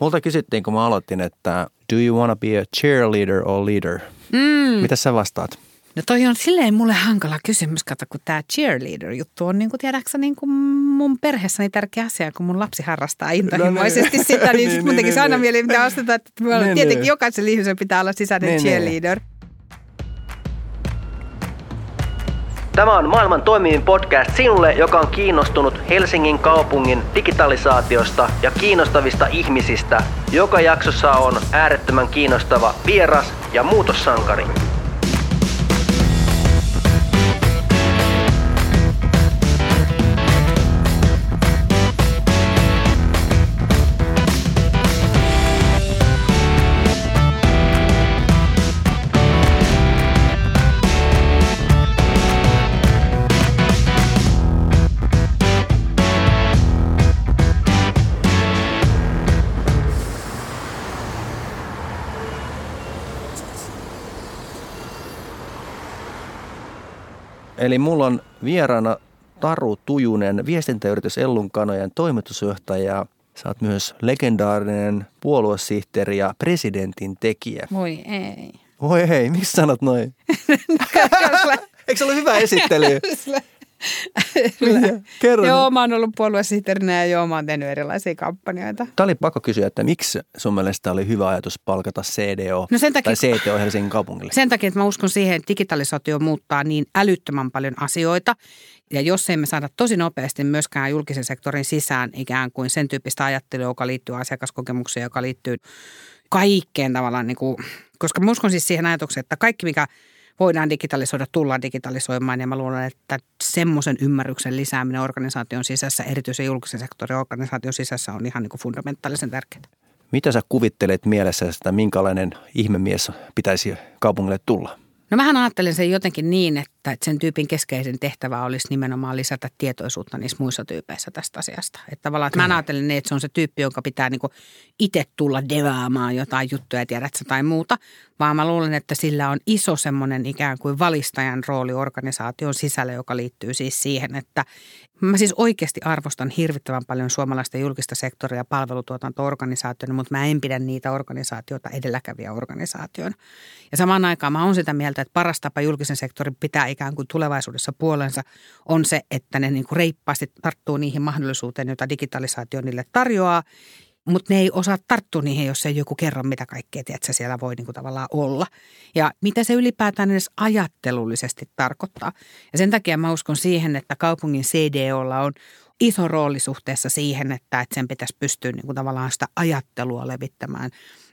Multa kysyttiin, kun mä aloitin, että do you wanna be a cheerleader or leader? Mm. Mitä sä vastaat? No toi on silleen mulle hankala kysymys, kato, kun tämä cheerleader-juttu on niin kuin tiedäksä niin kuin mun perheessäni tärkeä asia, kun mun lapsi harrastaa intohimoisesti niin. sitä, niin, Niin, niin mun niin, tekisi niin, aina niin. mieli, mitä vastata, että Niin, tietenkin niin. jokaisella ihmisellä pitää olla sisäinen Niin, niin. Tämä on maailman toimivin podcast sinulle, joka on kiinnostunut Helsingin kaupungin digitalisaatiosta ja kiinnostavista ihmisistä. Joka jaksossa on äärettömän kiinnostava vieras ja muutossankari. Eli mulla on vieraana Taru Tujunen, viestintäyritys Ellun kanojen toimitusjohtaja. Sä oot myös legendaarinen puoluesihteeri ja presidentin tekijä. Voi ei. Voi hei, miksi sanot noin? Eikö se ole hyvä esittely? Kerro. joo, mä oon ollut puoluesihteerinä ja joo, mä oon tehnyt erilaisia kampanjoita. Tämä oli pakko kysyä, että miksi sun mielestä oli hyvä ajatus palkata CDO No sen takia- tai CTO Helsingin kaupungille? Sen takia, että mä uskon siihen, että digitalisaatio muuttaa niin älyttömän paljon asioita. Ja jos emme saada tosi nopeasti myöskään julkisen sektorin sisään ikään kuin sen tyyppistä ajattelua, joka liittyy asiakaskokemukseen, joka liittyy kaikkeen tavallaan, niin kuin, koska mä uskon siis siihen ajatukseen, että kaikki mikä voidaan digitalisoida, tullaan digitalisoimaan ja mä luulen, että semmoisen ymmärryksen lisääminen organisaation sisässä, erityisen julkisen sektorin organisaation sisässä on ihan niin kuin fundamentaalisen tärkeää. Mitä sä kuvittelet mielessä, että minkälainen ihmemies pitäisi kaupungille tulla? No mähän ajattelen sen jotenkin niin, että että sen tyypin keskeisen tehtävä olisi nimenomaan lisätä tietoisuutta niissä muissa tyypeissä tästä asiasta. Että tavallaan, että mä ajattelen niin, että se on se tyyppi, jonka pitää niinku itse tulla devaamaan jotain juttuja, tiedätkö, tai muuta. Vaan mä luulen, että sillä on iso semmoinen ikään kuin valistajan rooli organisaation sisällä, joka liittyy siis siihen, että mä siis oikeasti arvostan hirvittävän paljon suomalaista julkista sektoria palvelutuotanto-organisaationa, mutta mä en pidä niitä organisaatioita edelläkävijä organisaatioina. Ja samaan aikaan mä oon sitä mieltä, että paras tapa julkisen sektorin pitää ikään kuin tulevaisuudessa puolensa on se, että ne niin kuin reippaasti tarttuu niihin mahdollisuuteen, joita digitalisaatio niille tarjoaa. Mutta ne ei osaa tarttua niihin, jos ei joku kerro, mitä kaikkea tiedätkö, siellä voi niin kuin tavallaan olla. Ja mitä se ylipäätään edes ajattelullisesti tarkoittaa. Ja sen takia mä uskon siihen, että kaupungin CDOlla on iso rooli suhteessa siihen, että, että sen pitäisi pystyä niin kuin tavallaan sitä ajattelua levittämään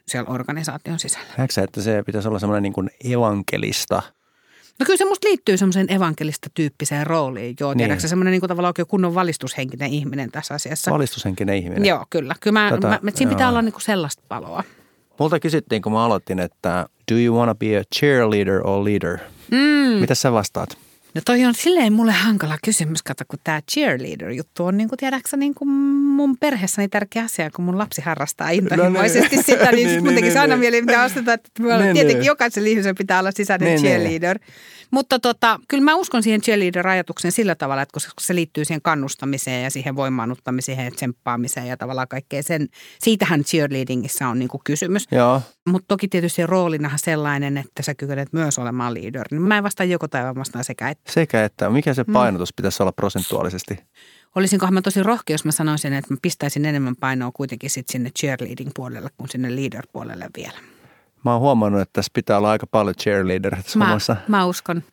siellä organisaation sisällä. Näetkö että se pitäisi olla semmoinen niin kuin evankelista? No kyllä se musta liittyy semmoiseen evankelista tyyppiseen rooliin. Joo, Niin. tiedätkö se semmoinen niin tavallaan oikein kunnon valistushenkinen ihminen tässä asiassa. Valistushenkinen ihminen. Joo, kyllä. Kyllä mä, Tota, mä, mä, siinä pitää joo. olla niin kuin sellaista paloa. Multa kysyttiin, kun mä aloitin, että do you wanna be a cheerleader or leader? Mm. Mitä sä vastaat? No toi on silleen mulle hankala kysymys, kato, kun tämä cheerleader-juttu on niin kuin, tiedätkö niin kuin mun perheessäni tärkeä asia, kun mun lapsi harrastaa intohimoisesti niin. sitä, niin, Niin, niin mun niin, niin, aina niin. mieli, mitä vastata, että Niin, tietenkin niin. jokaisella ihmisellä pitää olla sisäinen Niin, niin. cheerleader. Mutta tota, kyllä mä uskon siihen cheerleader-ajatukseen sillä tavalla, että koska se liittyy siihen kannustamiseen ja siihen voimaannuttamiseen ja tsemppaamiseen ja tavallaan kaikkeen sen, siitähän cheerleadingissa on niin kuin kysymys. Joo. Mutta toki tietysti roolinahan sellainen, että sä kykenet myös olemaan leader. Niin Mä en vastaa joko tai vaan vastaan sekä että. Sekä että, mikä Mm. se painotus pitäisi olla prosentuaalisesti? Olisinkohan mä tosi rohkea, jos mä sanoisin, että mä pistäisin enemmän painoa kuitenkin sit sinne cheerleading puolelle kuin sinne leader puolelle vielä. Mä oon huomannut, että tässä pitää olla aika paljon cheerleadereita tässä Mä, hommassa. mä uskon.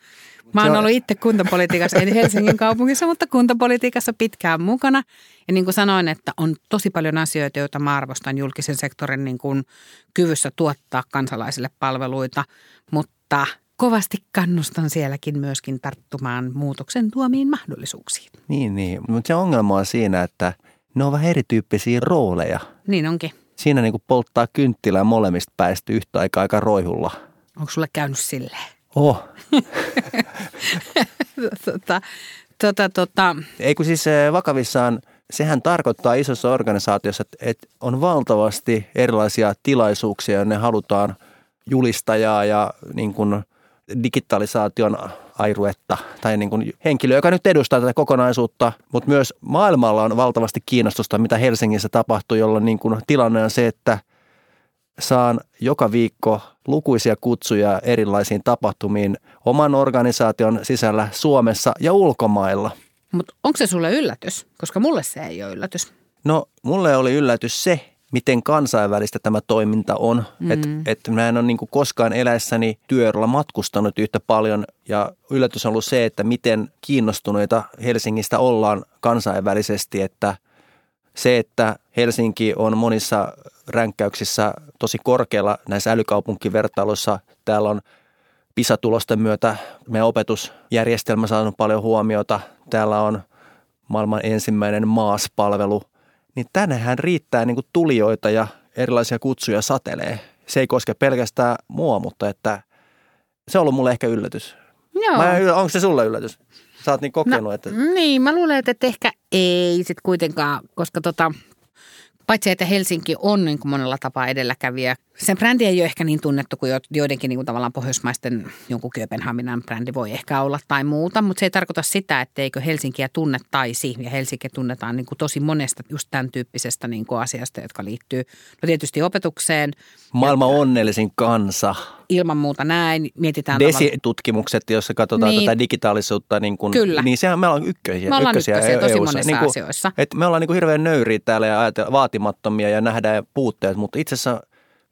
Mä oon ollut itse kuntapolitiikassa, en Helsingin kaupungissa, mutta kuntapolitiikassa pitkään mukana. Ja niin kuin sanoin, että on tosi paljon asioita, joita mä arvostan julkisen sektorin niin kuin kyvyssä tuottaa kansalaisille palveluita, mutta kovasti kannustan sielläkin myöskin tarttumaan muutoksen tuomiin mahdollisuuksiin. Niin, niin. Mutta se ongelma on siinä, että ne on vähän erityyppisiä rooleja. Niin onkin. Siinä niin kuin polttaa kynttilää molemmista päistä yhtä aikaa aika roihulla. Onko sulle käynyt silleen? Oh. tota, tota, tota, Ei kun siis eh, vakavissaan, sehän tarkoittaa isossa organisaatiossa, että, että on valtavasti erilaisia tilaisuuksia, ne halutaan julistajaa ja niin kuin digitalisaation airuetta tai niin kuin henkilö, joka nyt edustaa tätä kokonaisuutta, mutta myös maailmalla on valtavasti kiinnostusta, mitä Helsingissä tapahtuu, jolloin niin kuin tilanne on se, että saan joka viikko lukuisia kutsuja erilaisiin tapahtumiin oman organisaation sisällä Suomessa ja ulkomailla. Mutta onko se sulle yllätys? Koska mulle se ei ole yllätys. No mulle oli yllätys se, miten kansainvälistä tämä toiminta on. Mm. Että et mä en ole niin koskaan eläessäni työllä matkustanut yhtä paljon ja yllätys on ollut se, että miten kiinnostuneita Helsingistä ollaan kansainvälisesti, että se, että Helsinki on monissa ränkkäyksissä tosi korkealla näissä älykaupunkivertailuissa. Täällä on PISA-tulosten myötä meidän opetusjärjestelmä saanut paljon huomiota. Täällä on maailman ensimmäinen maaspalvelu niin tännehän riittää niin tulijoita ja erilaisia kutsuja satelee. Se ei koske pelkästään mua, mutta että se on ollut mulle ehkä yllätys. Joo. Mä, onko se sulle yllätys? Sä oot niin kokenut, no, että... Niin, mä luulen, että ehkä ei sitten kuitenkaan, koska tota, paitsi että Helsinki on niin kuin monella tapaa edelläkävijä. Sen brändi ei ole ehkä niin tunnettu kuin joidenkin niin kuin tavallaan pohjoismaisten jonkun Kööpenhaminan brändi voi ehkä olla tai muuta, mutta se ei tarkoita sitä, etteikö Helsinkiä tunnettaisi ja Helsinki tunnetaan niin kuin tosi monesta just tämän tyyppisestä niin kuin asiasta, jotka liittyy no tietysti opetukseen. Maailman ja, onnellisin kansa. Ilman muuta näin. Mietitään Desi-tutkimukset, joissa katsotaan niin, tätä digitaalisuutta, niin, kuin, Kyllä. niin sehän me ollaan ykkösiä. Me ollaan ykkösiä, ykkösiä tosi monissa niin kuin, asioissa. Et me ollaan niin kuin hirveän nöyriä täällä ja vaatimattomia ja nähdään puutteet, mutta itse asiassa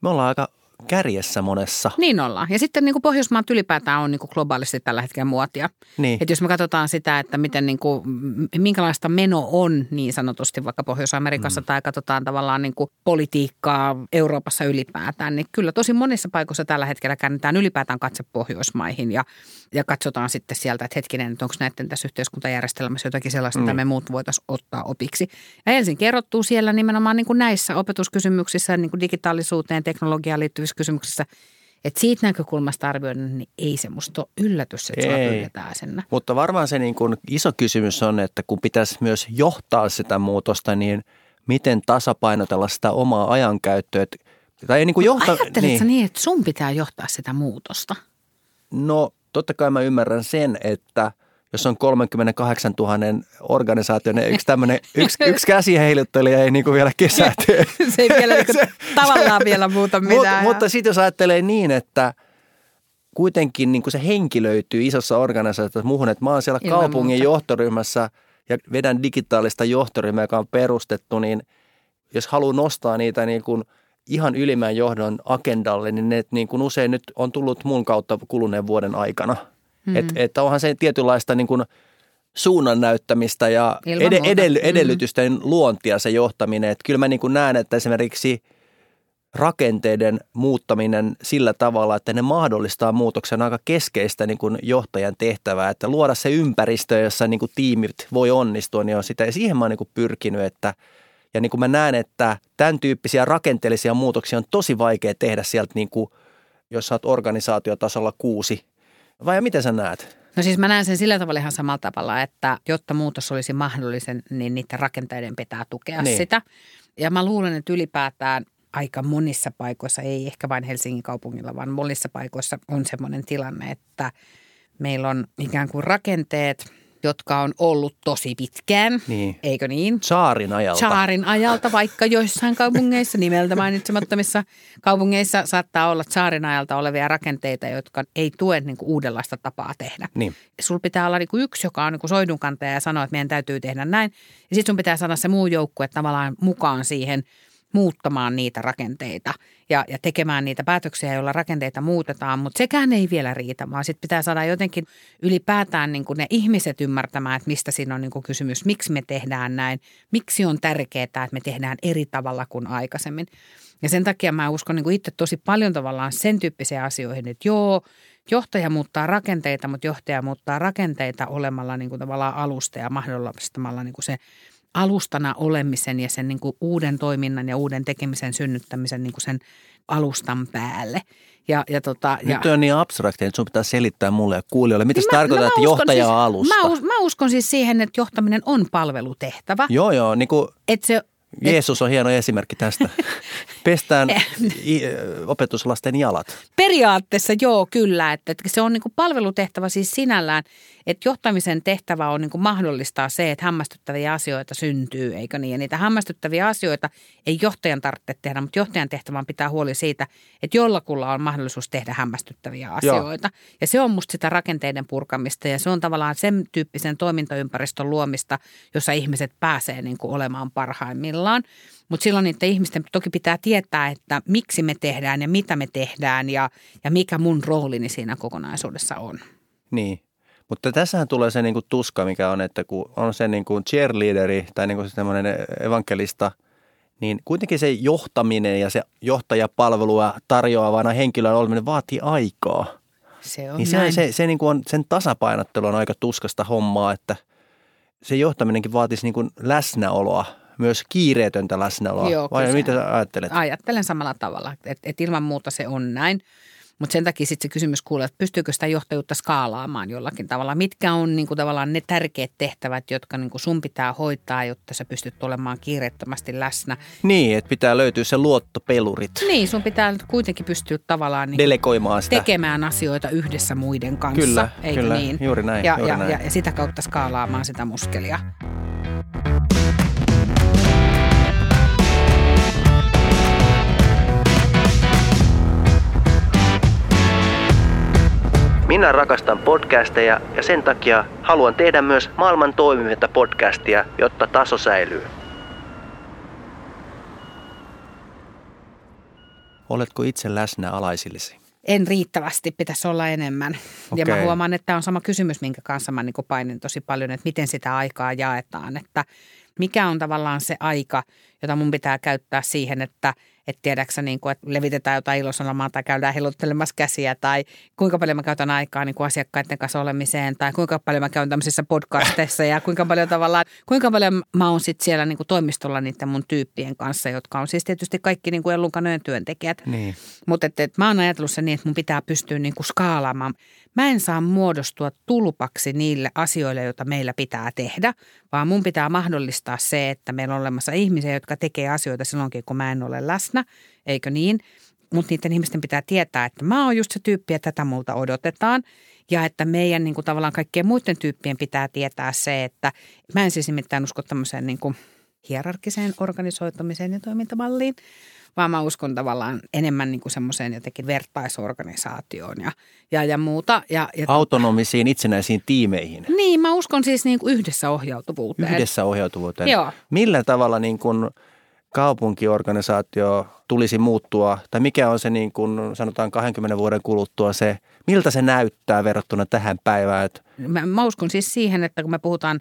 me ollaan aika kärjessä monessa. Niin ollaan. Ja sitten niin kuin Pohjoismaat ylipäätään on niin kuin globaalisti tällä hetkellä muotia. Niin. Että jos me katsotaan sitä, että miten niin kuin, minkälaista meno on niin sanotusti vaikka Pohjois-Amerikassa mm. tai katsotaan tavallaan niin kuin politiikkaa Euroopassa ylipäätään, niin kyllä tosi monissa paikoissa tällä hetkellä käännetään ylipäätään katse Pohjoismaihin ja, ja katsotaan sitten sieltä, että hetkinen, että onko näiden tässä yhteiskuntajärjestelmässä jotakin sellaista, mm. mitä me muut voitaisiin ottaa opiksi. Ja ensin kerrottuu siellä nimenomaan niin kuin näissä opetuskysymyksissä, niin kuin digitaalisuuteen, teknologiaan liittyvissä kysymyksessä, että siitä näkökulmasta arvioiden, niin ei se musta ole yllätys, että ei. yllätään sen. Mutta varmaan se niin kuin iso kysymys on, että kun pitäisi myös johtaa sitä muutosta, niin miten tasapainotella sitä omaa ajankäyttöä. Tai niin kuin johtaa, Ajatteletko niin. niin, että sun pitää johtaa sitä muutosta? No totta kai mä ymmärrän sen, että – jos on 38 000 organisaatio, niin yksi tämmöinen, yksi, yksi käsi heiluttelija ei niin kuin vielä kesäty. se ei vielä niin kuin tavallaan vielä muuta mitään. Mut, mutta sitten jos ajattelee niin, että kuitenkin niin kuin se henkilöityy isossa organisaatiossa muuhun, että mä oon siellä Ilman kaupungin muuta. johtoryhmässä ja vedän digitaalista johtoryhmää, joka on perustettu, niin jos haluaa nostaa niitä niin kuin ihan ylimmän johdon agendalle, niin ne niin kuin usein nyt on tullut mun kautta kuluneen vuoden aikana – Mm. Että et onhan se tietynlaista niin kuin suunnan näyttämistä ja ed- edell- mm. edellytysten mm. luontia se johtaminen. Että kyllä mä niin kuin näen, että esimerkiksi rakenteiden muuttaminen sillä tavalla, että ne mahdollistaa muutoksen aika keskeistä niin kuin johtajan tehtävää. Että luoda se ympäristö, jossa niin kuin tiimit voi onnistua, niin on sitä. Ja siihen mä oon niin kuin pyrkinyt, että ja niin kuin mä näen, että tämän tyyppisiä rakenteellisia muutoksia on tosi vaikea tehdä sieltä, niin kuin, jos sä oot organisaatiotasolla kuusi vai miten sä näet? No siis mä näen sen sillä tavalla ihan samalla tavalla, että jotta muutos olisi mahdollisen, niin niiden rakenteiden pitää tukea niin. sitä. Ja mä luulen, että ylipäätään aika monissa paikoissa, ei ehkä vain Helsingin kaupungilla, vaan monissa paikoissa on semmoinen tilanne, että meillä on ikään kuin rakenteet – jotka on ollut tosi pitkään, niin. eikö niin? Saarin ajalta. Saarin ajalta, vaikka joissain kaupungeissa, nimeltä mainitsemattomissa kaupungeissa saattaa olla saarin ajalta olevia rakenteita, jotka ei tue niin kuin uudenlaista tapaa tehdä. Niin. Sulla pitää olla niin kuin yksi, joka on niin kuin soidunkantaja ja sanoo, että meidän täytyy tehdä näin. Ja sitten sun pitää saada se muu joukkue tavallaan mukaan siihen – muuttamaan niitä rakenteita ja, ja tekemään niitä päätöksiä, joilla rakenteita muutetaan, mutta sekään ei vielä riitä, vaan sitten pitää saada jotenkin ylipäätään niin kuin ne ihmiset ymmärtämään, että mistä siinä on niin kuin kysymys, miksi me tehdään näin, miksi on tärkeää, että me tehdään eri tavalla kuin aikaisemmin. Ja sen takia mä uskon niin kuin itse tosi paljon tavallaan sen tyyppisiä asioihin, että joo, johtaja muuttaa rakenteita, mutta johtaja muuttaa rakenteita olemalla niin kuin tavallaan alusta ja mahdollistamalla niin kuin se alustana olemisen ja sen niin kuin uuden toiminnan ja uuden tekemisen synnyttämisen niin kuin sen alustan päälle. Ja, ja tota, Nyt ja, on niin abstrakti, että sun pitää selittää mulle ja kuulijoille. Mitä niin se tarkoittaa, no että johtaja siis, alusta? Mä, mä uskon siis siihen, että johtaminen on palvelutehtävä. Joo, joo. Niin kuin... Että se Jeesus on hieno esimerkki tästä. Pestään opetuslasten jalat. Periaatteessa joo, kyllä. Että, että se on niin kuin palvelutehtävä siis sinällään, että johtamisen tehtävä on niin kuin mahdollistaa se, että hämmästyttäviä asioita syntyy, eikö niin? Ja niitä hämmästyttäviä asioita ei johtajan tarvitse tehdä, mutta johtajan tehtävän pitää huoli siitä, että jollakulla on mahdollisuus tehdä hämmästyttäviä asioita. Joo. Ja se on musta sitä rakenteiden purkamista ja se on tavallaan sen tyyppisen toimintaympäristön luomista, jossa ihmiset pääsee niin kuin olemaan parhaimmillaan. Mutta silloin niiden ihmisten toki pitää tietää, että miksi me tehdään ja mitä me tehdään ja, ja mikä mun roolini siinä kokonaisuudessa on. Niin, mutta tässähän tulee se niinku tuska, mikä on, että kun on se niinku cheerleaderi tai niinku semmoinen evankelista, niin kuitenkin se johtaminen ja se johtajapalvelua tarjoavana henkilön oleminen vaatii aikaa. Se on niin näin. se, se, se niinku on, sen tasapainottelu on aika tuskasta hommaa, että se johtaminenkin vaatisi niinku läsnäoloa myös kiireetöntä läsnäoloa. Joo, Vai mitä ajattelet? Ajattelen samalla tavalla, että et ilman muuta se on näin. Mutta sen takia sitten se kysymys kuuluu, että pystyykö sitä johtajuutta skaalaamaan jollakin tavalla. Mitkä on niin kuin tavallaan ne tärkeät tehtävät, jotka niin kuin sun pitää hoitaa, jotta sä pystyt olemaan kiireettömästi läsnä. Niin, että pitää löytyä se luottopelurit. Niin, sun pitää kuitenkin pystyä tavallaan niin Delegoimaan sitä. tekemään asioita yhdessä muiden kanssa. Kyllä, eikö kyllä, niin? juuri näin, Ja, juuri ja, näin. ja, ja sitä kautta skaalaamaan sitä muskelia. Minä rakastan podcasteja ja sen takia haluan tehdä myös maailman toimivinta podcastia, jotta taso säilyy. Oletko itse läsnä alaisillesi? En riittävästi, pitäisi olla enemmän. Ja mä huomaan, että tämä on sama kysymys, minkä kanssa mä niin painin tosi paljon, että miten sitä aikaa jaetaan. Että mikä on tavallaan se aika, jota mun pitää käyttää siihen, että et tiedäksä, niin kuin, että levitetään jotain ilosanomaa tai käydään heiluttelemassa käsiä tai kuinka paljon mä käytän aikaa niin kuin asiakkaiden kanssa olemiseen tai kuinka paljon mä käyn tämmöisissä podcasteissa ja kuinka paljon tavallaan, kuinka paljon mä oon sitten siellä niin kuin toimistolla niiden mun tyyppien kanssa, jotka on siis tietysti kaikki niin kuin Ellun työntekijät. Niin. Mutta et, et mä oon ajatellut sen niin, että mun pitää pystyä niinku skaalaamaan. Mä en saa muodostua tulpaksi niille asioille, joita meillä pitää tehdä, vaan mun pitää mahdollistaa se, että meillä on olemassa ihmisiä, jotka tekee asioita silloinkin, kun mä en ole läsnä, eikö niin? Mutta niiden ihmisten pitää tietää, että mä oon just se tyyppi ja tätä multa odotetaan. Ja että meidän niin kuin tavallaan kaikkien muiden tyyppien pitää tietää se, että mä en siis nimittäin usko tämmöiseen niin kuin hierarkiseen organisoitumiseen ja toimintamalliin, vaan mä uskon tavallaan enemmän niin kuin semmoiseen jotenkin vertaisorganisaatioon ja, ja, ja muuta. Ja, ja Autonomisiin itsenäisiin tiimeihin. niin, mä uskon siis niin kuin yhdessä ohjautuvuuteen. Yhdessä ohjautuvuuteen. Joo. Millä tavalla niin kuin kaupunkiorganisaatio tulisi muuttua, tai mikä on se niin kuin sanotaan 20 vuoden kuluttua se, miltä se näyttää verrattuna tähän päivään? Että Mä, mä uskon siis siihen, että kun me puhutaan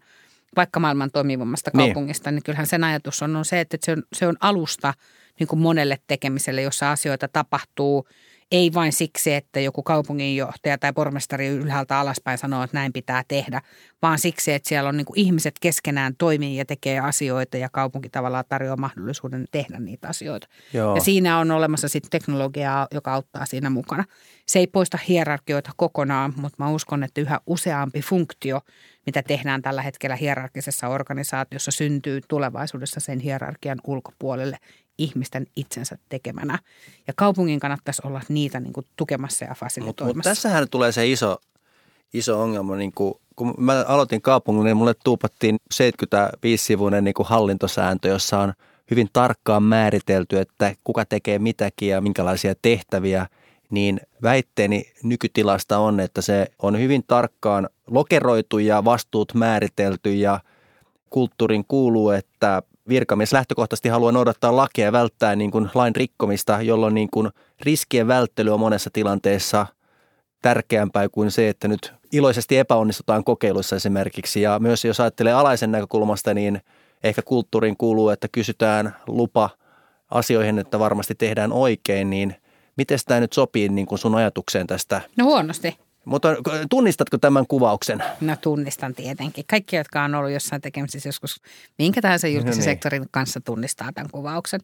vaikka maailman toimivimmasta Niin. kaupungista, niin, niin kyllähän sen ajatus on, on se, että se on, se on alusta niin kuin monelle tekemiselle, jossa asioita tapahtuu ei vain siksi, että joku kaupunginjohtaja tai pormestari ylhäältä alaspäin sanoo, että näin pitää tehdä, vaan siksi, että siellä on niin kuin ihmiset keskenään toimii ja tekee asioita ja kaupunki tavallaan tarjoaa mahdollisuuden tehdä niitä asioita. Joo. Ja siinä on olemassa sitten teknologiaa, joka auttaa siinä mukana. Se ei poista hierarkioita kokonaan, mutta mä uskon, että yhä useampi funktio, mitä tehdään tällä hetkellä hierarkisessa organisaatiossa, syntyy tulevaisuudessa sen hierarkian ulkopuolelle ihmisten itsensä tekemänä. Ja kaupungin kannattaisi olla niitä niin kuin tukemassa ja Mutta mut fasilitoimassa. tässähän tulee se iso, iso ongelma. Niin kuin, kun mä aloitin kaupungin, niin mulle tuupattiin 75-sivuinen niin kuin hallintosääntö, jossa on hyvin tarkkaan määritelty, että kuka tekee mitäkin ja minkälaisia tehtäviä. Niin väitteeni nykytilasta on, että se on hyvin tarkkaan lokeroitu ja vastuut määritelty ja kulttuurin kuuluu, että virkamies lähtökohtaisesti haluaa noudattaa lakia ja välttää niin kuin lain rikkomista, jolloin niin kuin riskien välttely on monessa tilanteessa tärkeämpää kuin se, että nyt iloisesti epäonnistutaan kokeiluissa esimerkiksi. Ja myös jos ajattelee alaisen näkökulmasta, niin ehkä kulttuuriin kuuluu, että kysytään lupa asioihin, että varmasti tehdään oikein, niin miten tämä nyt sopii niin kuin sun ajatukseen tästä? No huonosti. Mutta tunnistatko tämän kuvauksen? No tunnistan tietenkin. Kaikki, jotka on ollut jossain tekemisissä joskus minkä tahansa julkisen No niin. sektorin kanssa tunnistaa tämän kuvauksen.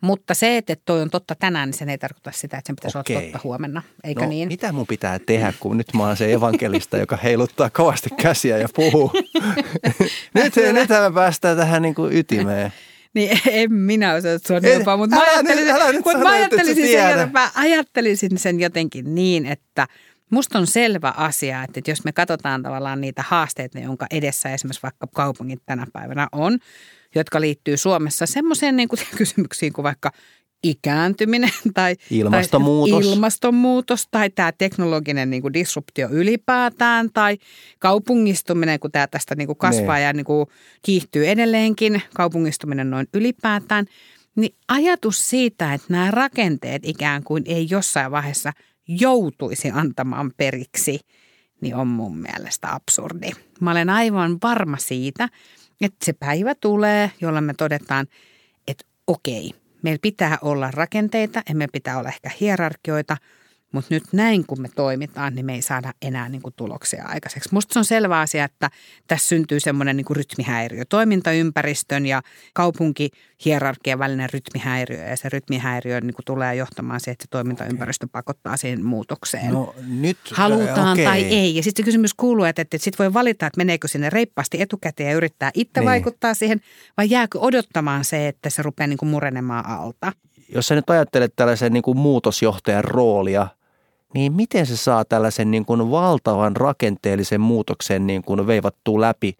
Mutta se, että toi on totta tänään, niin sen ei tarkoita sitä, että sen pitäisi Okei. olla totta huomenna. Eikö no, niin? mitä mun pitää tehdä, kun nyt mä oon se evankelista, joka heiluttaa kovasti käsiä ja puhuu? nyt, nyt me päästään tähän niin kuin ytimeen. Niin en minä osaa sua mutta mä ajattelisin, nyt- mutta ajattelisin, sen, joten- mä ajattelisin sen jotenkin niin, että musta on selvä asia, että jos me katsotaan tavallaan niitä haasteita, jonka edessä esimerkiksi vaikka kaupungit tänä päivänä on, jotka liittyy Suomessa semmoiseen niin kuin kysymyksiin kuin vaikka ikääntyminen tai Ilmastonmuutos. tai ilmastonmuutos tai tämä teknologinen niin kuin disruptio ylipäätään tai kaupungistuminen, kun tämä tästä niin kuin kasvaa Niin. ja niin kuin kiihtyy edelleenkin, kaupungistuminen noin ylipäätään, niin ajatus siitä, että nämä rakenteet ikään kuin ei jossain vaiheessa joutuisi antamaan periksi, niin on mun mielestä absurdi. Mä olen aivan varma siitä, että se päivä tulee, jolloin me todetaan, että okei, meillä pitää olla rakenteita ja meillä pitää olla ehkä hierarkioita, mutta nyt näin kun me toimitaan, niin me ei saada enää niin kuin tuloksia aikaiseksi. Musta se on selvä asia, että tässä syntyy semmoinen niin kuin rytmihäiriö, toimintaympäristön ja kaupunkihierarkian välinen rytmihäiriö. Ja se rytmihäiriö niin kuin tulee johtamaan siihen, että se toimintaympäristö pakottaa siihen muutokseen No nyt, halutaan okei. tai ei. Ja sitten se kysymys kuuluu, että, että sitten voi valita, että meneekö sinne reippaasti etukäteen ja yrittää itse niin. vaikuttaa siihen, vai jääkö odottamaan se, että se rupeaa niin kuin murenemaan alta. Jos sä nyt ajattelet tällaisen niin kuin muutosjohtajan roolia, niin miten se saa tällaisen niin kuin valtavan rakenteellisen muutoksen niin kuin veivattua läpi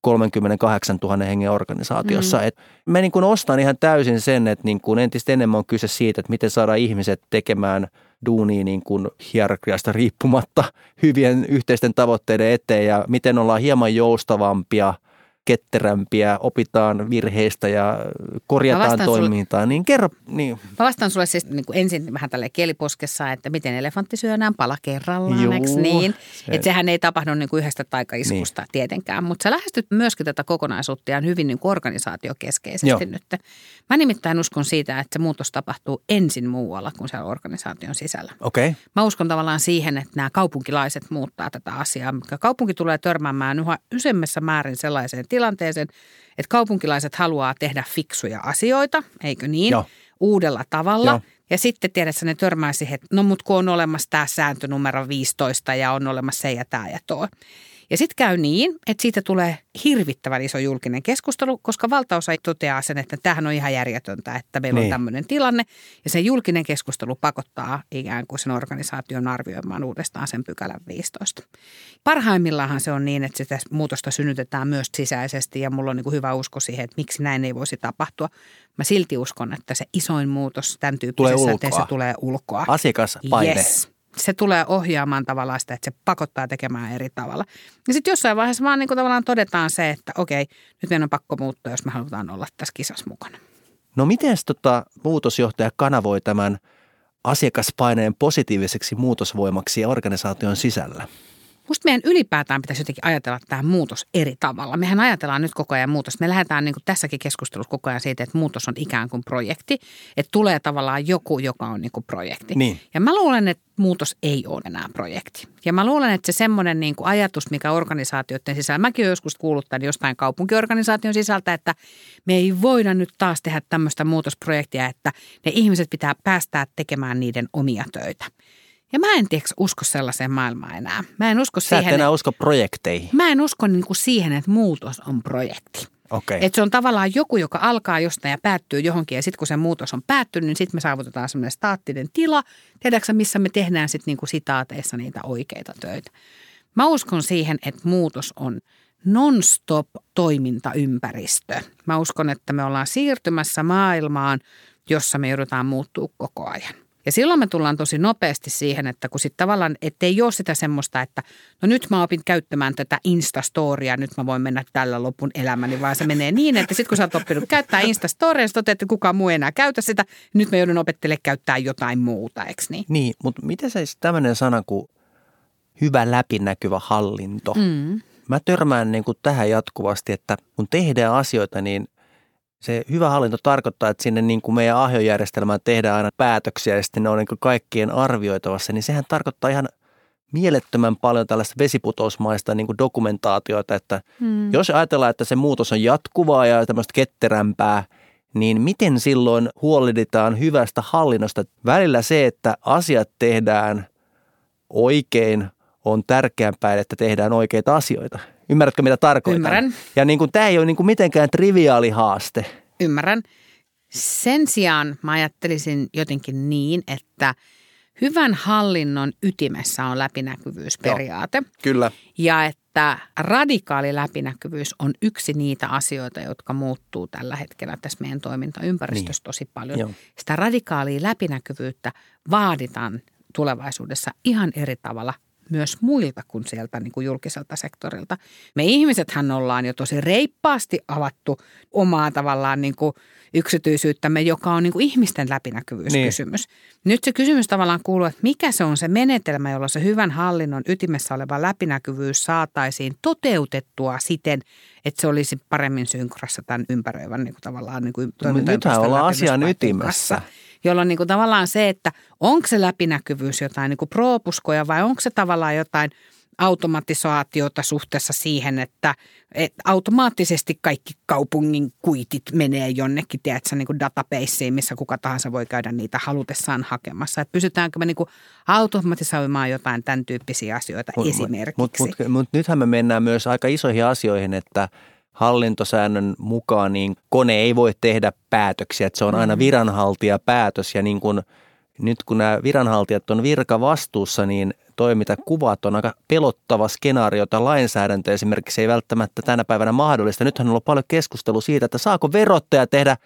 38 000 hengen organisaatiossa. Mm. Et mä niin kuin ostan ihan täysin sen, että niin kuin entistä enemmän on kyse siitä, että miten saada ihmiset tekemään duunia niin kuin hierarkiasta riippumatta hyvien yhteisten tavoitteiden eteen ja miten ollaan hieman joustavampia, ketterämpiä, opitaan virheistä ja korjataan vastaan sulle- toimintaa. Niin kerro, niin. Mä vastaan sulle siis niin kuin ensin vähän tälle kieliposkessa, että miten elefantti syödään pala kerrallaan, Juu, eikö niin? se- Että sehän ei tapahdu niin kuin yhdestä taikaiskusta niin. tietenkään, mutta sä lähestyt myöskin tätä kokonaisuutta ihan hyvin niin kuin organisaatiokeskeisesti Joo. nyt. Mä nimittäin uskon siitä, että se muutos tapahtuu ensin muualla kuin siellä organisaation sisällä. Okei. Okay. Mä uskon tavallaan siihen, että nämä kaupunkilaiset muuttaa tätä asiaa. mikä Kaupunki tulee törmäämään yhä useammassa määrin sellaiseen tilanteeseen, että kaupunkilaiset haluaa tehdä fiksuja asioita, eikö niin? Joo. Uudella tavalla. Joo. Ja sitten tiedätkö, ne törmää siihen, että no mut kun on olemassa tämä sääntö numero 15 ja on olemassa se ja tämä ja tuo. Ja sitten käy niin, että siitä tulee hirvittävän iso julkinen keskustelu, koska valtaosa toteaa sen, että tämähän on ihan järjetöntä, että meillä Niin. on tämmöinen tilanne. Ja se julkinen keskustelu pakottaa ikään kuin sen organisaation arvioimaan uudestaan sen pykälän 15. Parhaimmillaan se on niin, että sitä muutosta synnytetään myös sisäisesti ja mulla on niin kuin hyvä usko siihen, että miksi näin ei voisi tapahtua. Mä silti uskon, että se isoin muutos tämän tyyppisessä Tulee ulkoa. tulee ulkoa. Asiakaspaine. Yes. Se tulee ohjaamaan tavallaan sitä, että se pakottaa tekemään eri tavalla. Ja sitten jossain vaiheessa vaan niin kuin tavallaan todetaan se, että okei, nyt meidän on pakko muuttaa, jos me halutaan olla tässä kisassa mukana. No miten tota muutosjohtaja kanavoi tämän asiakaspaineen positiiviseksi muutosvoimaksi organisaation sisällä? Musta meidän ylipäätään pitäisi jotenkin ajatella tämä muutos eri tavalla. Mehän ajatellaan nyt koko ajan muutos. Me lähdetään niin kuin tässäkin keskustelussa koko ajan siitä, että muutos on ikään kuin projekti. Että tulee tavallaan joku, joka on niin kuin projekti. Niin. Ja mä luulen, että muutos ei ole enää projekti. Ja mä luulen, että se semmoinen niin kuin ajatus, mikä organisaatioiden sisällä, mäkin olen joskus kuullut tämän jostain kaupunkiorganisaation sisältä, että me ei voida nyt taas tehdä tämmöistä muutosprojektia, että ne ihmiset pitää päästää tekemään niiden omia töitä. Ja mä en tiedä, usko sellaiseen maailmaan enää. Mä en usko Sä et siihen, enää usko projekteihin. mä en usko niin kuin siihen, että muutos on projekti. Okei. Että se on tavallaan joku, joka alkaa jostain ja päättyy johonkin ja sitten kun se muutos on päättynyt, niin sitten me saavutetaan semmoinen staattinen tila, tiedätkö missä me tehdään sitten niin sitaateissa niitä oikeita töitä. Mä uskon siihen, että muutos on non-stop toimintaympäristö. Mä uskon, että me ollaan siirtymässä maailmaan, jossa me joudutaan muuttuu koko ajan. Ja silloin me tullaan tosi nopeasti siihen, että kun sitten tavallaan, ettei ole sitä semmoista, että no nyt mä opin käyttämään tätä Instastoria, nyt mä voin mennä tällä lopun elämäni, vaan se menee niin, että sitten kun sä oot oppinut käyttää Instastoria, sä toteat, että kukaan muu ei enää käytä sitä, nyt mä joudun opettelemaan käyttää jotain muuta, eikö niin? Niin, mutta miten se tämmöinen sana kuin hyvä läpinäkyvä hallinto? Mm. Mä törmään niin kuin tähän jatkuvasti, että kun tehdään asioita, niin se hyvä hallinto tarkoittaa, että sinne niin kuin meidän ahjojärjestelmään tehdään aina päätöksiä ja sitten ne on niin kuin kaikkien arvioitavassa, niin sehän tarkoittaa ihan mielettömän paljon tällaista vesiputousmaista niin kuin dokumentaatiota, että Mm. jos ajatellaan, että se muutos on jatkuvaa ja tämmöistä ketterämpää, niin miten silloin huolehditaan hyvästä hallinnosta? Välillä se, että asiat tehdään oikein, on tärkeämpää, että tehdään oikeita asioita. Ymmärrätkö, mitä tarkoitan? Ymmärrän. Ja niin kuin, tämä ei ole niin kuin mitenkään triviaali haaste. Ymmärrän. Sen sijaan mä ajattelisin jotenkin niin, että hyvän hallinnon ytimessä on läpinäkyvyysperiaate. Joo, kyllä. Ja että radikaali läpinäkyvyys on yksi niitä asioita, jotka muuttuu tällä hetkellä tässä meidän toimintaympäristössä niin. tosi paljon. Joo. Sitä radikaalia läpinäkyvyyttä vaaditaan tulevaisuudessa ihan eri tavalla myös muilta kuin sieltä niin kuin julkiselta sektorilta. Me ihmisethän ollaan jo tosi reippaasti avattu omaa tavallaan niin kuin yksityisyyttämme, joka on niin kuin ihmisten läpinäkyvyyskysymys. Niin. Nyt se kysymys tavallaan kuuluu, että mikä se on se menetelmä, jolla se hyvän hallinnon ytimessä oleva läpinäkyvyys saataisiin toteutettua siten, että se olisi paremmin synkrassa tämän ympäröivän niin kuin tavallaan niin kuin Nythän ollaan asian ytimessä jolloin niin kuin tavallaan se, että onko se läpinäkyvyys jotain niin kuin proopuskoja vai onko se tavallaan jotain automatisaatiota suhteessa siihen, että, että automaattisesti kaikki kaupungin kuitit menee jonnekin, tiedätkö, niin kuin databaseen, missä kuka tahansa voi käydä niitä halutessaan hakemassa. Että pysytäänkö me niin kuin automatisoimaan jotain tämän tyyppisiä asioita mut, esimerkiksi. Mutta mut, mut, mut nythän me mennään myös aika isoihin asioihin, että – hallintosäännön mukaan niin kone ei voi tehdä päätöksiä, että se on aina mm. viranhaltija päätös ja niin kun, nyt kun nämä viranhaltijat on virka vastuussa, niin toi mitä kuvat on aika pelottava skenaario, jota lainsäädäntö esimerkiksi ei välttämättä tänä päivänä mahdollista. Nythän on ollut paljon keskustelua siitä, että saako verottaja tehdä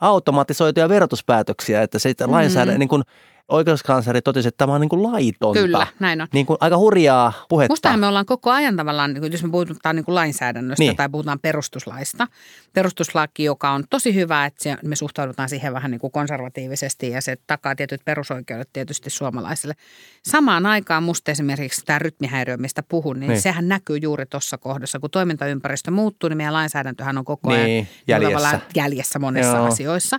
automatisoituja verotuspäätöksiä, että se lainsäädäntö, mm. niin kun oikeuskansleri totesi, että tämä on niin kuin laitonta. Kyllä, näin on. Niin kuin aika hurjaa puhetta. Mustahan me ollaan koko ajan tavallaan, niin jos me puhutaan niin kuin lainsäädännöstä niin. tai puhutaan perustuslaista. Perustuslaki, joka on tosi hyvä, että me suhtaudutaan siihen vähän niin kuin konservatiivisesti ja se takaa tietyt perusoikeudet tietysti suomalaisille. Samaan aikaan musta esimerkiksi tämä rytmihäiriö, mistä puhun, niin, niin. sehän näkyy juuri tuossa kohdassa. Kun toimintaympäristö muuttuu, niin meidän lainsäädäntöhän on koko ajan niin, jäljessä. jäljessä monessa Joo. asioissa.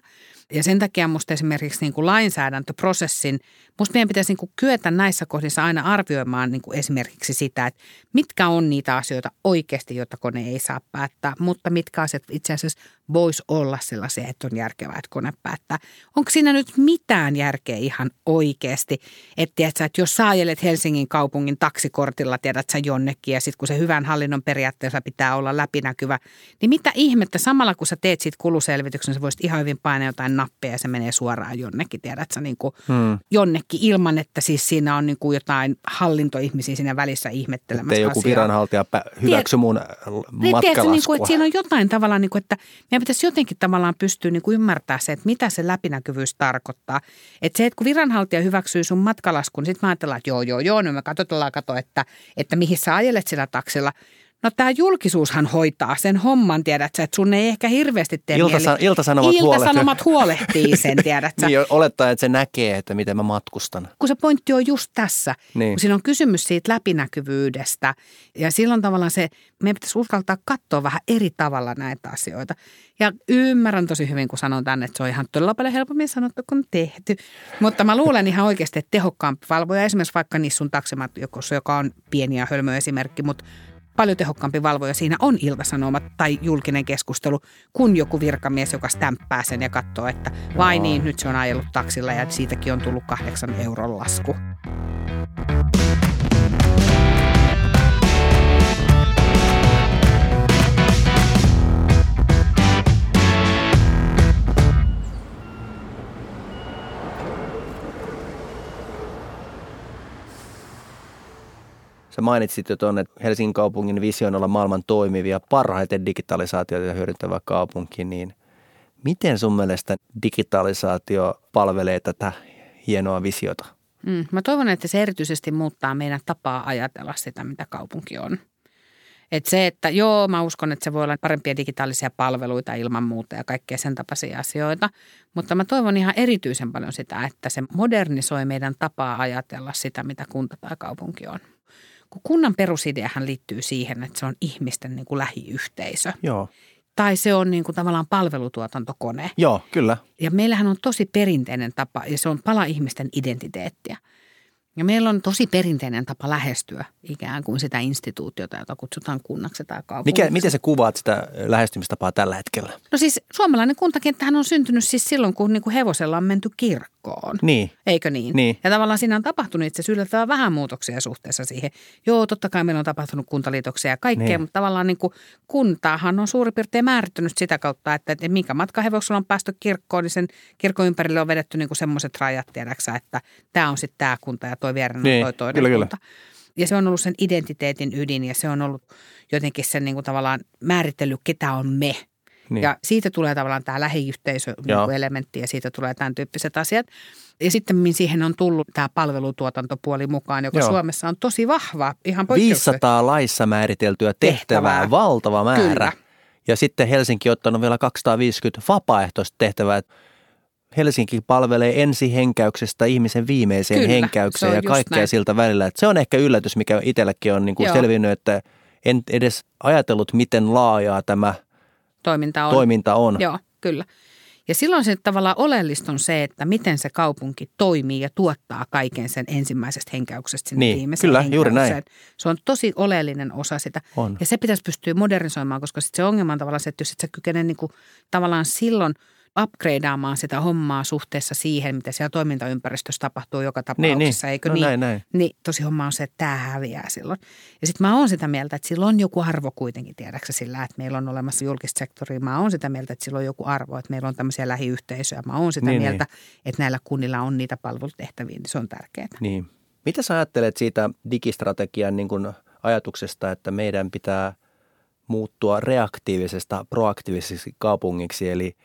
Ja sen takia musta esimerkiksi niin kuin lainsäädäntöprosessin, musta meidän pitäisi niin kuin kyetä näissä kohdissa aina arvioimaan niin kuin esimerkiksi sitä, että mitkä on niitä asioita oikeasti, joita kone ei saa päättää, mutta mitkä asiat itse asiassa voisi olla sellaisia, että on järkevää, että kone päättää. Onko siinä nyt mitään järkeä ihan oikeasti, että, tiedätkö, että jos sä ajelet Helsingin kaupungin taksikortilla, tiedät sä jonnekin ja sitten kun se hyvän hallinnon periaatteessa pitää olla läpinäkyvä, niin mitä ihmettä samalla kun sä teet siitä kuluselvityksen, sä voisit ihan hyvin painaa jotain nappia ja se menee suoraan jonnekin, tiedät sä, niin kuin hmm. jonnekin ilman, että siis siinä on niin kuin jotain hallintoihmisiä siinä välissä ihmettelemässä Että joku viranhaltija hyväksy mun matkalaskua. Tiedätkö, niin kuin, että siinä on jotain tavallaan, niin kuin, että meidän pitäisi jotenkin tavallaan pystyä niin kuin ymmärtää se, että mitä se läpinäkyvyys tarkoittaa. Että se, että kun viranhaltija hyväksyy sun matkalaskun, niin sitten mä ajatellaan, että joo, joo, joo, nyt me katsotaan, kato, että, että mihin sä ajelet sillä taksilla – No tämä julkisuushan hoitaa sen homman, tiedät sä, että sun ei ehkä hirveästi tee Iltasa, mieli. Iltasanomat, Iltasanomat huolehtii sen, tiedät sä. niin, olettaa, että se näkee, että miten mä matkustan. Kun se pointti on just tässä, niin. kun siinä on kysymys siitä läpinäkyvyydestä ja silloin tavallaan se, meidän pitäisi uskaltaa katsoa vähän eri tavalla näitä asioita. Ja ymmärrän tosi hyvin, kun sanon tänne, että se on ihan todella paljon helpommin sanottu kuin tehty. Mutta mä luulen ihan oikeasti, että tehokkaampi valvoja, esimerkiksi vaikka niissä sun taksimatkossa, joka on pieni ja hölmö esimerkki, mutta paljon tehokkaampi valvoja siinä on iltasanomat tai julkinen keskustelu kuin joku virkamies, joka stämppää sen ja katsoo, että vai niin, nyt se on ajellut taksilla ja siitäkin on tullut kahdeksan euron lasku. Sä mainitsit jo tuonne, että Helsingin kaupungin visio on olla maailman toimivia, parhaiten digitalisaatiota hyödyntävä kaupunki, niin miten sun mielestä digitalisaatio palvelee tätä hienoa visiota? Mm, mä toivon, että se erityisesti muuttaa meidän tapaa ajatella sitä, mitä kaupunki on. Et se, että joo, mä uskon, että se voi olla parempia digitaalisia palveluita ilman muuta ja kaikkea sen tapaisia asioita. Mutta mä toivon ihan erityisen paljon sitä, että se modernisoi meidän tapaa ajatella sitä, mitä kunta tai kaupunki on kun kunnan perusideahan liittyy siihen, että se on ihmisten niin kuin lähiyhteisö. Joo. Tai se on niin kuin tavallaan palvelutuotantokone. Joo, kyllä. Ja meillähän on tosi perinteinen tapa, ja se on pala ihmisten identiteettiä. Ja meillä on tosi perinteinen tapa lähestyä ikään kuin sitä instituutiota, jota kutsutaan kunnaksi tai kaupungiksi. Mikä, miten sä kuvaat sitä lähestymistapaa tällä hetkellä? No siis suomalainen kuntakenttähän on syntynyt siis silloin, kun niin kuin hevosella on menty kirkkoon kirkkoon. Niin. Eikö niin? Niin. Ja tavallaan siinä on tapahtunut itse asiassa yllättävän vähän muutoksia suhteessa siihen. Joo, totta kai meillä on tapahtunut kuntaliitoksia ja kaikkea, Niin. mutta tavallaan niin kuin kuntaahan on suurin piirtein määrittynyt sitä kautta, että, että minkä matkahevoksella on päästy kirkkoon, niin sen kirkon ympärille on vedetty niin kuin semmoiset rajat, tiedäksä, että tämä on sitten tämä kunta ja toi vieressä Niin, on toi toinen kyllä, kyllä. kunta. Ja se on ollut sen identiteetin ydin ja se on ollut jotenkin sen niin kuin tavallaan määritellyt, ketä on me. Niin. Ja siitä tulee tavallaan tämä lähiyhteisö Joo. niin elementti ja siitä tulee tämän tyyppiset asiat. Ja sitten siihen on tullut tämä palvelutuotantopuoli mukaan, joka Joo. Suomessa on tosi vahva, ihan poikkeuksellisesti. 500 laissa määriteltyä tehtävää, Tehtävää. valtava määrä. Kyllä. Ja sitten Helsinki on ottanut vielä 250 vapaaehtoista tehtävää. Helsinki palvelee ensihenkäyksestä ihmisen viimeiseen Kyllä, se henkäykseen ja kaikkea näin. siltä välillä. Et se on ehkä yllätys, mikä itsellekin on niin kuin Joo. selvinnyt, että en edes ajatellut, miten laajaa tämä Toiminta on. toiminta on. Joo, kyllä. Ja silloin se tavallaan oleellista on se, että miten se kaupunki toimii ja tuottaa kaiken sen ensimmäisestä henkäyksestä sinne Niin, viimeiseen kyllä, juuri näin. Se on tosi oleellinen osa sitä. On. Ja se pitäisi pystyä modernisoimaan, koska sit se ongelma on tavallaan se, että jos et sä kykene niin kuin, tavallaan silloin upgradeaamaan sitä hommaa suhteessa siihen, mitä siellä toimintaympäristössä tapahtuu joka Niin, tapauksessa, niin. eikö No niin? näin, näin. Niin tosi homma on se, että tämä häviää silloin. Ja sitten mä oon sitä mieltä, että sillä on joku arvo kuitenkin, tiedäksä sillä, että meillä on olemassa julkista sektoria. Mä oon sitä mieltä, että sillä on joku arvo, että meillä on tämmöisiä lähiyhteisöjä. Mä oon sitä Niin, mieltä, että näillä kunnilla on niitä palvelutehtäviä, niin se on tärkeää. Niin. Mitä sä ajattelet siitä digistrategian niin kuin ajatuksesta, että meidän pitää muuttua reaktiivisesta proaktiiviseksi kaupungiksi, eli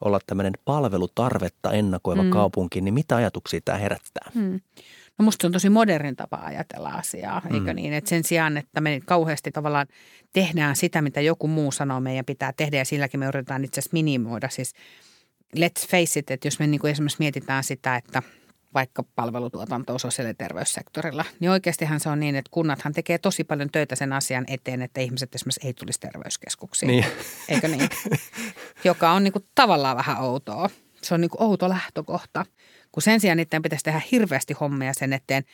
olla tämmöinen palvelutarvetta ennakoiva mm. kaupunki, niin mitä ajatuksia tämä herättää? Hmm. No musta se on tosi modernin tapa ajatella asiaa, eikö Mm. niin? Että sen sijaan, että me kauheasti tavallaan tehdään sitä, mitä joku muu sanoo meidän pitää tehdä ja silläkin me yritetään itse asiassa minimoida. Siis let's face it, että jos me niin kuin esimerkiksi mietitään sitä, että vaikka palvelutuotantoa sosiaali- ja terveyssektorilla, niin oikeastihan se on niin, että kunnathan tekee tosi paljon töitä sen asian eteen, että ihmiset esimerkiksi ei tulisi terveyskeskuksiin. Niin. Eikö niin? Joka on niin kuin tavallaan vähän outoa. Se on niin kuin outo lähtökohta, kun sen sijaan niiden pitäisi tehdä hirveästi hommia sen eteen.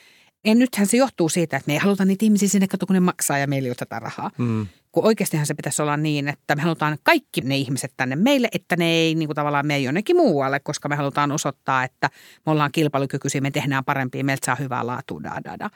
Ja nythän se johtuu siitä, että me ei haluta niitä ihmisiä sinne, kun ne maksaa ja meillä ei ole tätä rahaa. Mm. Kun oikeastihan se pitäisi olla niin, että me halutaan kaikki ne ihmiset tänne meille, että ne ei niin kuin tavallaan mene jonnekin muualle, koska me halutaan osoittaa, että me ollaan kilpailukykyisiä, me tehdään parempia, meiltä saa hyvää laatua, da, da, da.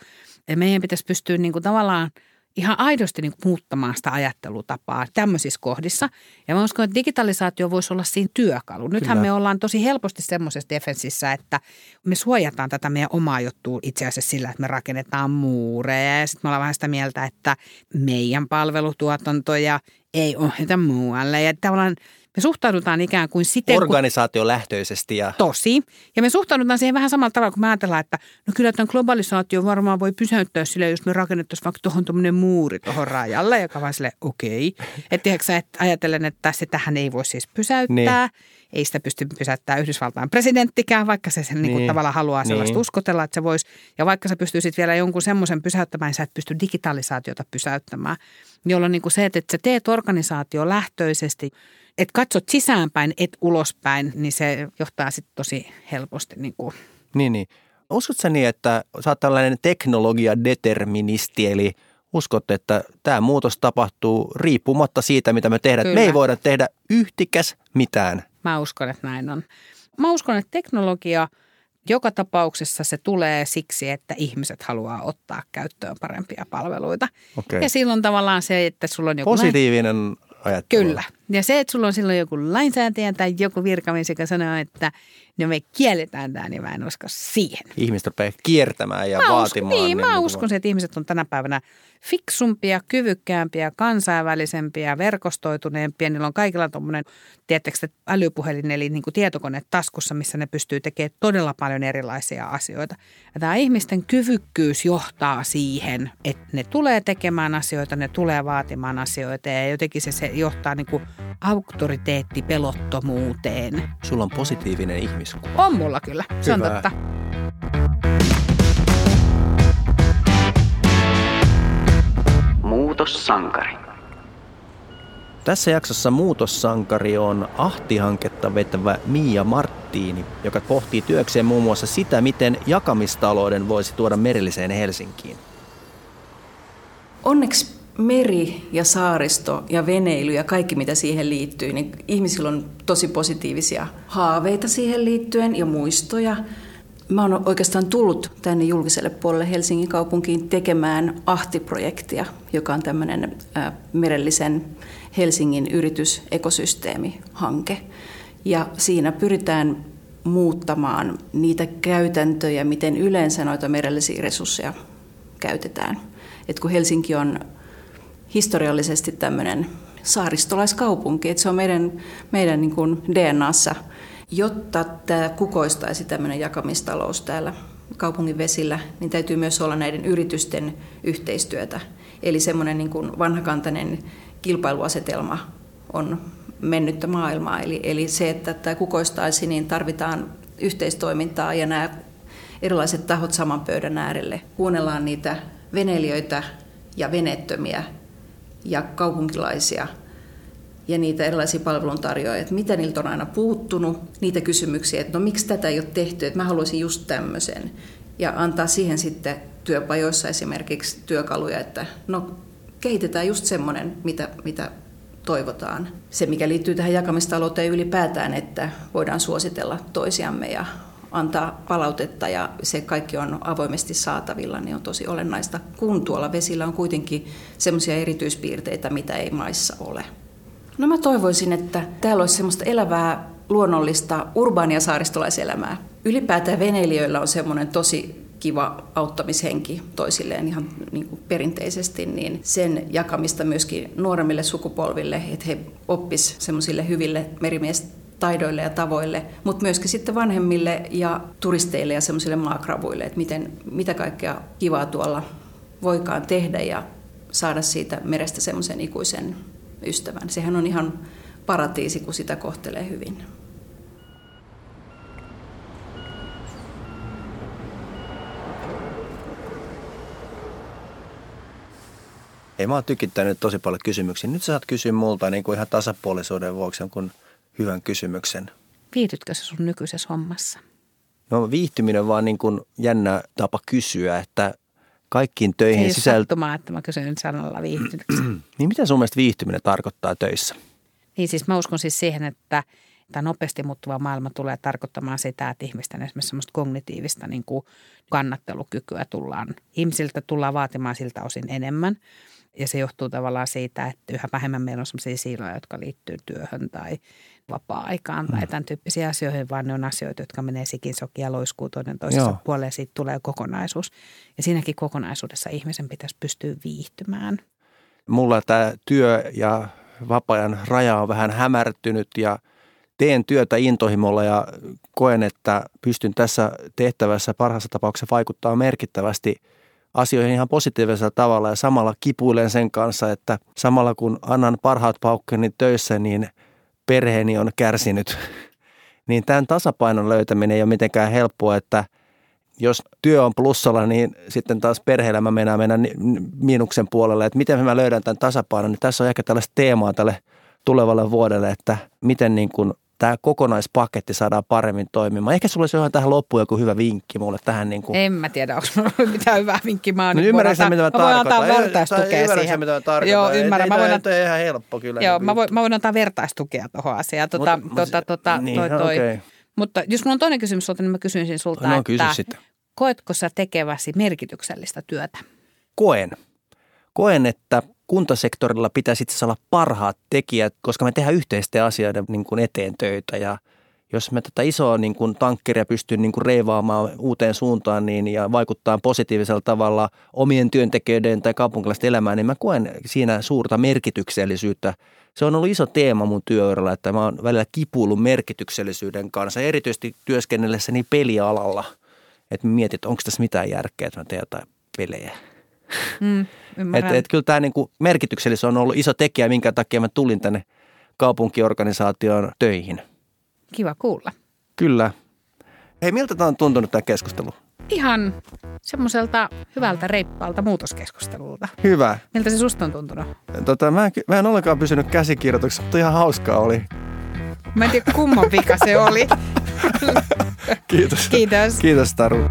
Ja meidän pitäisi pystyä niin kuin tavallaan ihan aidosti niin muuttamaan sitä ajattelutapaa tämmöisissä kohdissa. Ja mä uskon, että digitalisaatio voisi olla siinä työkalu. Nythän Kyllä. me ollaan tosi helposti semmoisessa defensissä, että me suojataan tätä meidän omaa juttua itse asiassa sillä, että me rakennetaan muureja. Ja sitten me ollaan vähän sitä mieltä, että meidän palvelutuotantoja ei ohjata muualle. Ja tavallaan me suhtaudutaan ikään kuin siten, kun Organisaatiolähtöisesti ja tosi. Ja me suhtaudutaan siihen vähän samalla tavalla, kun me ajatellaan, että no kyllä tämän globalisaatio varmaan voi pysäyttää sille, jos me rakennettaisiin vaikka tuohon tuommoinen muuri tuohon rajalle, joka vaan sille okei. Okay. Että että ajatellen, että sitähän ei voi siis pysäyttää. Niin. Ei sitä pysty pysäyttämään Yhdysvaltain presidenttikään, vaikka se sen niin. Niin tavallaan haluaa sellaista Niin. uskotella, että se voisi. Ja vaikka sä pystyisit vielä jonkun semmoisen pysäyttämään, niin sä et pysty digitalisaatiota pysäyttämään. Jolloin niin kuin se, että sä teet organisaatio lähtöisesti, että katsot sisäänpäin, et ulospäin, niin se johtaa sitten tosi helposti niin kuin Niin, niin. Uskotko sä niin, että sä oot tällainen teknologiadeterministi, eli uskot, että tämä muutos tapahtuu riippumatta siitä, mitä me tehdään. Kyllä. Me ei voida tehdä yhtikäs mitään. Mä uskon, että näin on. Mä uskon, että teknologia joka tapauksessa se tulee siksi, että ihmiset haluaa ottaa käyttöön parempia palveluita. Okei. Ja silloin tavallaan se, että sulla on joku... Positiivinen ajattelu. Kyllä. Ja se, että sulla on silloin joku lainsäätäjä tai joku virkamies, joka sanoo, että no me kielletään tämä, niin mä en usko siihen. Ihmiset rupeaa kiertämään ja Mä uskon, vaatimaan. niin, mä niin uskon, että ihmiset on tänä päivänä fiksumpia, kyvykkäämpiä, kansainvälisempiä, verkostoituneempia. Niillä on kaikilla tuommoinen, tiedättekö, te, älypuhelin eli niin kuin tietokone taskussa, missä ne pystyy tekemään todella paljon erilaisia asioita. Ja tämä ihmisten kyvykkyys johtaa siihen, että ne tulee tekemään asioita, ne tulee vaatimaan asioita ja jotenkin se, se johtaa niin kuin auktoriteettipelottomuuteen. Sulla on positiivinen ihmiskuva. On mulla kyllä, se on Hyvä. totta. Muutossankari. Tässä jaksossa muutossankari on Ahti-hanketta vetävä Mia Marttiini, joka pohtii työkseen muun muassa sitä, miten jakamistalouden voisi tuoda merilliseen Helsinkiin. Onneksi meri ja saaristo ja veneily ja kaikki mitä siihen liittyy, niin ihmisillä on tosi positiivisia haaveita siihen liittyen ja muistoja. Mä oon oikeastaan tullut tänne julkiselle puolelle Helsingin kaupunkiin tekemään Ahti-projektia, joka on tämmöinen merellisen Helsingin yritysekosysteemihanke. Ja siinä pyritään muuttamaan niitä käytäntöjä, miten yleensä noita merellisiä resursseja käytetään. Et kun Helsinki on historiallisesti tämmöinen saaristolaiskaupunki, että se on meidän, meidän niin kuin DNAssa, jotta tämä kukoistaisi tämmöinen jakamistalous täällä kaupungin vesillä, niin täytyy myös olla näiden yritysten yhteistyötä. Eli semmoinen niin kuin vanhakantainen kilpailuasetelma on mennyttä maailmaa. Eli, eli se, että tämä kukoistaisi, niin tarvitaan yhteistoimintaa ja nämä erilaiset tahot saman pöydän äärelle. Kuunnellaan niitä veneilijöitä ja venettömiä ja kaupunkilaisia ja niitä erilaisia palveluntarjoajia, että mitä niiltä on aina puuttunut, niitä kysymyksiä, että no miksi tätä ei ole tehty, että mä haluaisin just tämmöisen. Ja antaa siihen sitten työpajoissa esimerkiksi työkaluja, että no kehitetään just semmoinen, mitä, mitä toivotaan. Se, mikä liittyy tähän jakamistalouteen ylipäätään, että voidaan suositella toisiamme ja antaa palautetta ja se kaikki on avoimesti saatavilla, niin on tosi olennaista, kun tuolla vesillä on kuitenkin semmoisia erityispiirteitä, mitä ei maissa ole. No mä toivoisin, että täällä olisi semmoista elävää, luonnollista, urbaania saaristolaiselämää. Ylipäätään veneilijöillä on semmoinen tosi kiva auttamishenki toisilleen ihan niin kuin perinteisesti, niin sen jakamista myöskin nuoremmille sukupolville, että he oppis semmoisille hyville merimies taidoille ja tavoille, mutta myöskin sitten vanhemmille ja turisteille ja semmoisille maakravuille, että miten, mitä kaikkea kivaa tuolla voikaan tehdä ja saada siitä merestä semmoisen ikuisen ystävän. Sehän on ihan paratiisi, kun sitä kohtelee hyvin. Ei mä oon tykittänyt tosi paljon kysymyksiä. Nyt sä saat kysyä multa niin kuin ihan tasapuolisuuden vuoksi jonkun hyvän kysymyksen. Viihdytkö se sun nykyisessä hommassa? No viihtyminen on vaan niin kuin jännä tapa kysyä, että kaikkiin töihin sisältyy... Että mä kysyn sanalla viihtyykö Niin mitä sun mielestä viihtyminen tarkoittaa töissä? Niin siis mä uskon siis siihen, että tämä nopeasti muuttuva maailma tulee tarkoittamaan sitä, että ihmisten esimerkiksi semmoista kognitiivista niin kuin kannattelukykyä tullaan, ihmisiltä tullaan vaatimaan siltä osin enemmän – ja se johtuu tavallaan siitä, että yhä vähemmän meillä on sellaisia siiloja, jotka liittyy työhön tai vapaa-aikaan tai mm. tämän tyyppisiä asioihin, vaan ne on asioita, jotka menee sikin sokia ja loiskuu toinen toisessa puoleen siitä tulee kokonaisuus. Ja siinäkin kokonaisuudessa ihmisen pitäisi pystyä viihtymään. Mulla tämä työ ja vapaa-ajan raja on vähän hämärtynyt ja teen työtä intohimolla ja koen, että pystyn tässä tehtävässä parhaassa tapauksessa vaikuttaa merkittävästi – asioihin ihan positiivisella tavalla ja samalla kipuilen sen kanssa, että samalla kun annan parhaat paukkeni töissä, niin perheeni on kärsinyt. niin tämän tasapainon löytäminen ei ole mitenkään helppoa, että jos työ on plussalla, niin sitten taas perhe-elämä mennään mennä miinuksen puolelle. Että miten mä löydän tämän tasapainon, niin tässä on ehkä tällaista teemaa tälle tulevalle vuodelle, että miten niin kuin tämä kokonaispaketti saadaan paremmin toimimaan. Ehkä sulla olisi tähän loppuun joku hyvä vinkki mulle tähän. Niin kuin... En mä tiedä, onko minulla mitään hyvää vinkkiä. Mä, no, ymmärrän sen, mitä mä tarkoitan. Mä voin antaa vertaistukea ymmärrän siihen. mitä mä tarkoitan. Joo, ymmärrän. Ei, mä voin antaa... ihan helppo kyllä. Joo, niin mä, voin, mä voin antaa vertaistukea tuohon asiaan. Tota, Mut, tota, tota, niin, toi, toi. Okay. Mutta jos mulla on toinen kysymys sulta, niin mä kysyisin sulta, no, että sitten. koetko sä tekeväsi merkityksellistä työtä? Koen. Koen, että kuntasektorilla pitäisi itse olla parhaat tekijät, koska me tehdään yhteisten asioiden niin kuin eteen töitä ja jos me tätä isoa niin kuin tankkeria pystyy niin kuin reivaamaan uuteen suuntaan niin, ja vaikuttaa positiivisella tavalla omien työntekijöiden tai kaupunkilaisten elämään, niin mä koen siinä suurta merkityksellisyyttä. Se on ollut iso teema mun työuralla, että mä oon välillä kipuillut merkityksellisyyden kanssa, erityisesti työskennellessäni pelialalla. Että mietit, onko tässä mitään järkeä, että mä teen jotain pelejä. Mm, et, et kyllä tämä niinku merkityksellisyys on ollut iso tekijä, minkä takia mä tulin tänne kaupunkiorganisaation töihin. Kiva kuulla. Kyllä. Hei, miltä tämä on tuntunut tämä keskustelu? Ihan semmoiselta hyvältä reippaalta muutoskeskustelulta. Hyvä. Miltä se susta on tuntunut? Tota, mä, en, mä en ollenkaan pysynyt käsikirjoituksessa, mutta ihan hauskaa oli. Mä en tiedä kumman vika se oli. Kiitos. Kiitos. Kiitos Taru.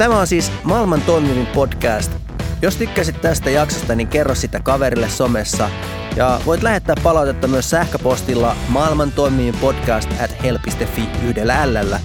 Tämä on siis maailman toimivin podcast. Jos tykkäsit tästä jaksosta, niin kerro sitä kaverille somessa. Ja voit lähettää palautetta myös sähköpostilla maailman toimivin podcast at hel.fi yhdellä ällä.